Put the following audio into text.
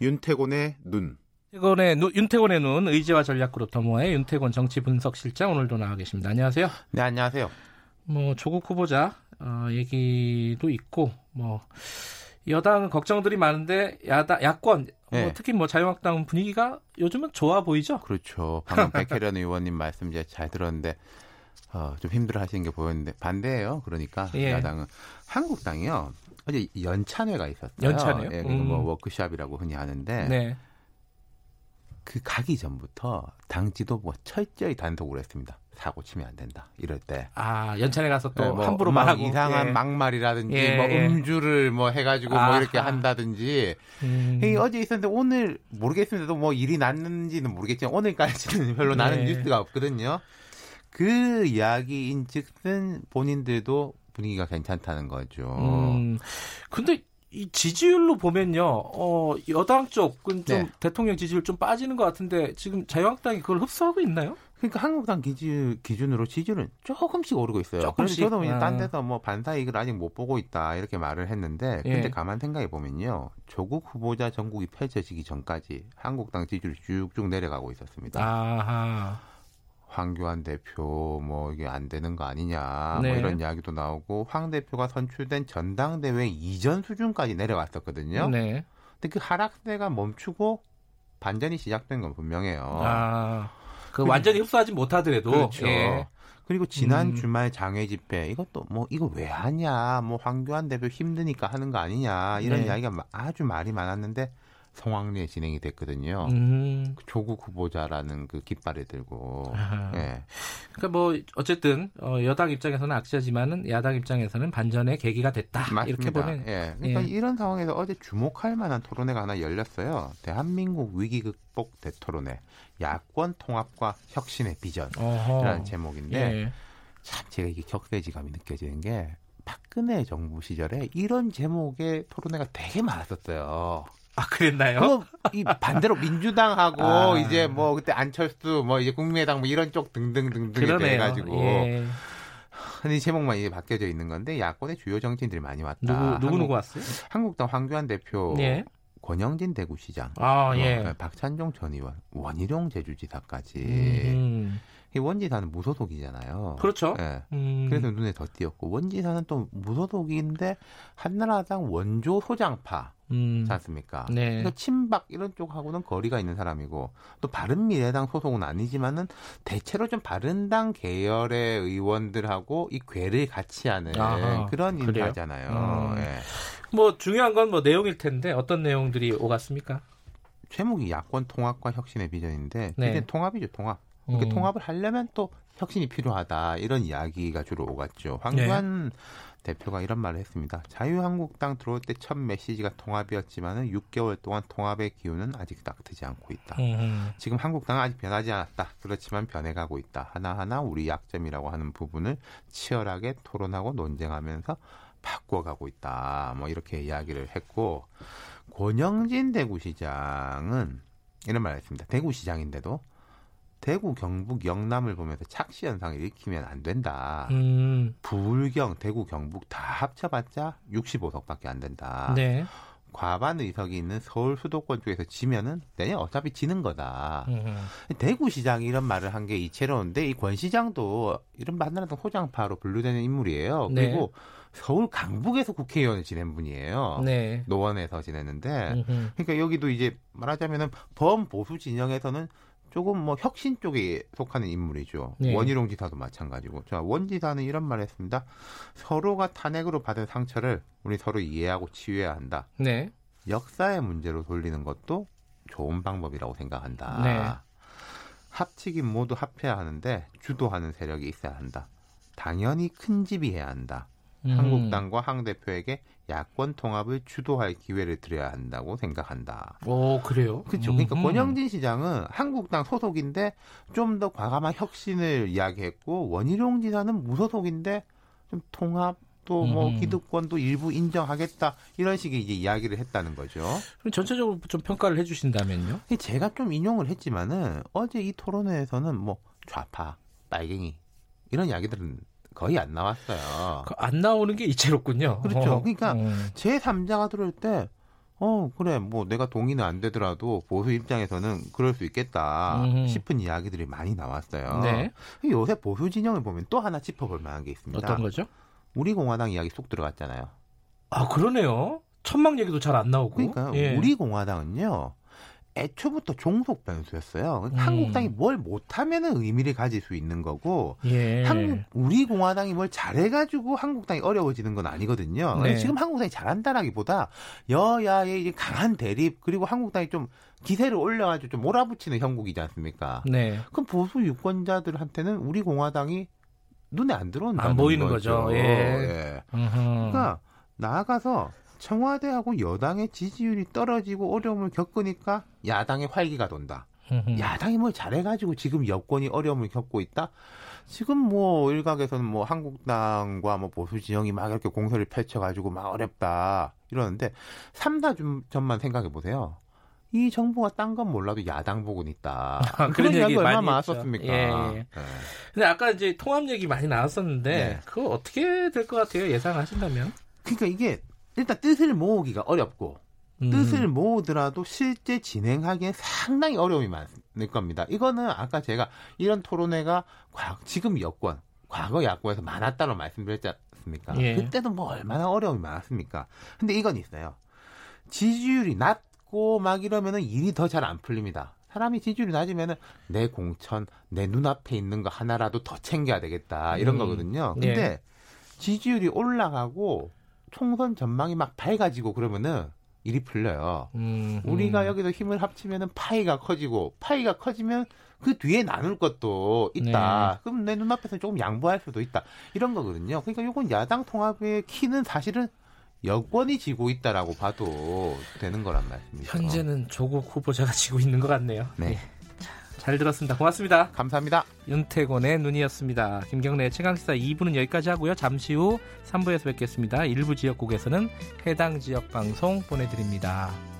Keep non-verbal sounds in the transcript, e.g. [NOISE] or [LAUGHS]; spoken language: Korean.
윤태곤의 눈. 윤태곤의, 눈, 윤태곤의 눈 의제와 전략그룹 더모아의 윤태곤 정치 분석실장 오늘도 나와 계십니다. 안녕하세요. 네, 안녕하세요. 뭐 조국 후보자 어, 얘기도 있고 뭐 여당 걱정들이 많은데 야당 야권 뭐 네. 뭐 특히 뭐 자유한국당 분위기가 요즘은 좋아 보이죠? 그렇죠. 방금 백혜련 [LAUGHS] 의원님 말씀 이제 잘 들었는데 어, 좀 힘들어 하시는 게 보였는데 반대예요. 그러니까 예. 야당은 한국당이요. 어제 연찬회가 있었어요. 연찬회요? 예, 음. 뭐 워크샵이라고 흔히 하는데 네. 그 가기 전부터 당 지도부가 철저히 단속을 했습니다. 사고 치면 안 된다. 이럴 때. 아, 연찬에 가서 또 네, 뭐 함부로 말하고 이상한 예. 막말이라든지 예. 뭐 음주를 뭐 해가지고 뭐 아하. 뭐 이렇게 한다든지. 음. 어제 있었는데 오늘 모르겠습니다. 뭐 일이 났는지는 모르겠지만 오늘까지는 [LAUGHS] 별로 나는 네. 뉴스가 없거든요. 그 이야기인즉슨 본인들도 분위기가 괜찮다는 거죠. 음. 근데 이 지지율로 보면요, 어, 여당 쪽은 좀 네. 대통령 지지율 좀 빠지는 것 같은데 지금 자유한국당이 그걸 흡수하고 있나요? 그러니까 한국당 기준, 기준으로 지지율은 조금씩 오르고 있어요. 조금씩. 그래서 저도 아. 딴 데서 뭐 반사 이익을 아직 못 보고 있다 이렇게 말을 했는데 근데 예. 가만 생각해 보면요, 조국 후보자 전국이 펼쳐지기 전까지 한국당 지지율이 쭉쭉 내려가고 있었습니다. 아하. 황교안 대표 뭐 이게 안 되는 거 아니냐 뭐 네. 뭐 이런 이야기도 나오고 황 대표가 선출된 전당대회 이전 수준까지 내려갔었거든요. 네. 근데 그 하락세가 멈추고 반전이 시작된 건 분명해요. 아, 그 완전히 흡수하지 못하더라도 그렇죠. 예. 그리고 지난 음. 주말 장외 집회 이것도 뭐 이거 왜 하냐 뭐 황교안 대표 힘드니까 하는 거 아니냐 이런 네. 이야기가 아주 말이 많았는데 성황리에 진행이 됐거든요. 음. 그 조국 후보자라는 그 깃발을 들고. 예. 그러니까 뭐 어쨌든 어, 여당 입장에서는 악재지만은 야당 입장에서는 반전의 계기가 됐다. 맞습니다. 이렇게 보면. 예. 그러니까 예. 이런 상황에서 어제 주목할 만한 토론회가 하나 열렸어요. 대한민국 위기 극복 대토론회. 야권 통합과 혁신의 비전이라는 제목인데 예. 참 제가 이게 격세지감이 느껴지는 게 박근혜 정부 시절에 이런 제목의 토론회가 되게 많았었어요. 아 그랬나요? 이 반대로 민주당하고 [LAUGHS] 아. 이제 뭐 그때 안철수 뭐 이제 국민의당 뭐 이런 쪽 등등 등등 해가지고 예. 이 제목만 이제 바뀌어져 있는 건데 야권의 주요 정치인들이 많이 왔다. 누구 누구, 누구 왔어요? 한국당 황교안 대표, 예. 권영진 대구시장, 아, 예. 어, 박찬종 전 의원, 원희룡 제주지사까지. 음. 이 원지사는 무소속이잖아요. 그렇죠. 네. 음. 그래서 눈에 더 띄었고 원지사는 또 무소속인데 한나라당 원조 소장파. 음. 않습니까? 네. 그러니까 친박 이런 쪽하고는 거리가 있는 사람이고 또 바른 미래당 소속은 아니지만은 대체로 좀 바른당 계열의 의원들하고 이 궤를 같이 하는 아하, 그런 인사잖아요. 음. 네. 뭐 중요한 건 뭐 내용일 텐데 어떤 내용들이 오갔습니까? 제목이 야권 통합과 혁신의 비전인데 네. 통합이죠 통합. 그러니까 음. 통합을 하려면 또 혁신이 필요하다 이런 이야기가 주로 오갔죠. 황교안 네. 대표가 이런 말을 했습니다. 자유한국당 들어올 때 첫 메시지가 통합이었지만은 6개월 동안 통합의 기운은 아직 닥트지 않고 있다. 음. 지금 한국당은 아직 변하지 않았다. 그렇지만 변해가고 있다. 하나하나 우리 약점이라고 하는 부분을 치열하게 토론하고 논쟁하면서 바꿔가고 있다. 뭐 이렇게 이야기를 했고 권영진 대구시장은 이런 말을 했습니다. 대구시장인데도 대구, 경북, 영남을 보면서 착시 현상을 일으키면 안 된다. 음. 불경, 대구, 경북 다 합쳐봤자 65석밖에 안 된다. 네. 과반 의석이 있는 서울 수도권 쪽에서 지면은 내년 어차피 지는 거다. 음. 대구시장이 이런 말을 한 게 이채로운데 이 권 시장도 이런 만나던 호장파로 분류되는 인물이에요. 네. 그리고 서울 강북에서 국회의원을 지낸 분이에요. 네. 노원에서 지냈는데, 음흠. 그러니까 여기도 이제 말하자면은 범보수 진영에서는 조금 뭐 혁신 쪽에 속하는 인물이죠. 네. 원희룡 지사도 마찬가지고. 자, 원 지사는 이런 말을 했습니다. 서로가 탄핵으로 받은 상처를 우리 서로 이해하고 치유해야 한다. 네. 역사의 문제로 돌리는 것도 좋은 방법이라고 생각한다. 네. 합치긴 모두 합해야 하는데 주도하는 세력이 있어야 한다. 당연히 큰 집이 해야 한다. 음. 한국당과 황 대표에게 야권 통합을 주도할 기회를 드려야 한다고 생각한다. 오 그래요? 그렇죠. 그러니까 음. 권영진 시장은 한국당 소속인데 좀 더 과감한 혁신을 이야기했고 원희룡 지사는 무소속인데 좀 통합 또뭐 음. 기득권도 일부 인정하겠다 이런 식의 이제 이야기를 했다는 거죠. 그럼 전체적으로 좀 평가를 해주신다면요? 제가 좀 인용을 했지만은 어제 이 토론회에서는 뭐 좌파, 빨갱이 이런 이야기들은 거의 안 나왔어요. 안 나오는 게 이채롭군요. 그렇죠. 어. 그러니까 음. 제 3자가 들어올 때 어 그래 뭐 내가 동의는 안 되더라도 보수 입장에서는 그럴 수 있겠다 음흠. 싶은 이야기들이 많이 나왔어요. 네. 요새 보수 진영을 보면 또 하나 짚어볼 만한 게 있습니다. 어떤 거죠? 우리 공화당 이야기 쏙 들어갔잖아요. 아 그러네요. 천막 얘기도 잘 안 나오고. 그러니까 예. 우리 공화당은요. 애초부터 종속 변수였어요. 음. 한국당이 뭘 못하면은 의미를 가질 수 있는 거고, 예. 한국 우리 공화당이 뭘 잘해가지고 한국당이 어려워지는 건 아니거든요. 네. 지금 한국당이 잘한다라기보다 여야의 강한 대립 그리고 한국당이 좀 기세를 올려가지고 좀 몰아붙이는 형국이지 않습니까? 네. 그럼 보수 유권자들한테는 우리 공화당이 눈에 안 들어온다는 안 보이는 거죠. 거죠. 예. 예. 그러니까 나아가서 청와대하고 여당의 지지율이 떨어지고 어려움을 겪으니까 야당의 활기가 돈다. 야당이 뭘 잘해가지고 지금 여권이 어려움을 겪고 있다. 지금 뭐 일각에서는 뭐 한국당과 뭐 보수 진영이 막 이렇게 공세를 펼쳐가지고 막 어렵다 이러는데 삼다 점만 생각해 보세요. 이 정부가 딴 건 몰라도 야당 부분 있다. 아, 그런 이야기 얼마나 많았었습니까? 예, 예. 네. 근데 아까 이제 통합 얘기 많이 나왔었는데 네. 그거 어떻게 될 것 같아요? 예상하신다면? 그러니까 이게 일단 뜻을 모으기가 어렵고 음. 뜻을 모으더라도 실제 진행하기엔 상당히 어려움이 많을 겁니다. 이거는 아까 제가 이런 토론회가 지금 여권, 과거 야권에서 많았다고 말씀드렸지 않습니까? 예. 그때도 뭐 얼마나 어려움이 많았습니까? 근데 이건 있어요. 지지율이 낮고 막 이러면은 일이 더 잘 안 풀립니다. 사람이 지지율이 낮으면은 내 공천, 내 눈앞에 있는 거 하나라도 더 챙겨야 되겠다. 이런 음. 거거든요. 근데 예. 지지율이 올라가고 총선 전망이 막 밝아지고 그러면은 일이 풀려요. 음, 음. 우리가 여기서 힘을 합치면은 파이가 커지고 파이가 커지면 그 뒤에 나눌 것도 있다. 네. 그럼 내 눈앞에서 조금 양보할 수도 있다. 이런 거거든요. 그러니까 이건 야당 통합의 키는 사실은 여권이 지고 있다라고 봐도 되는 거란 말입니다. 현재는 조국 후보자가 지고 있는 것 같네요. 네. 네. 잘 들었습니다. 고맙습니다. 감사합니다. 윤태곤의 눈이었습니다. 김경래 최강시사 2부는 여기까지 하고요. 잠시 후 3부에서 뵙겠습니다. 일부 지역국에서는 해당 지역 방송 보내드립니다.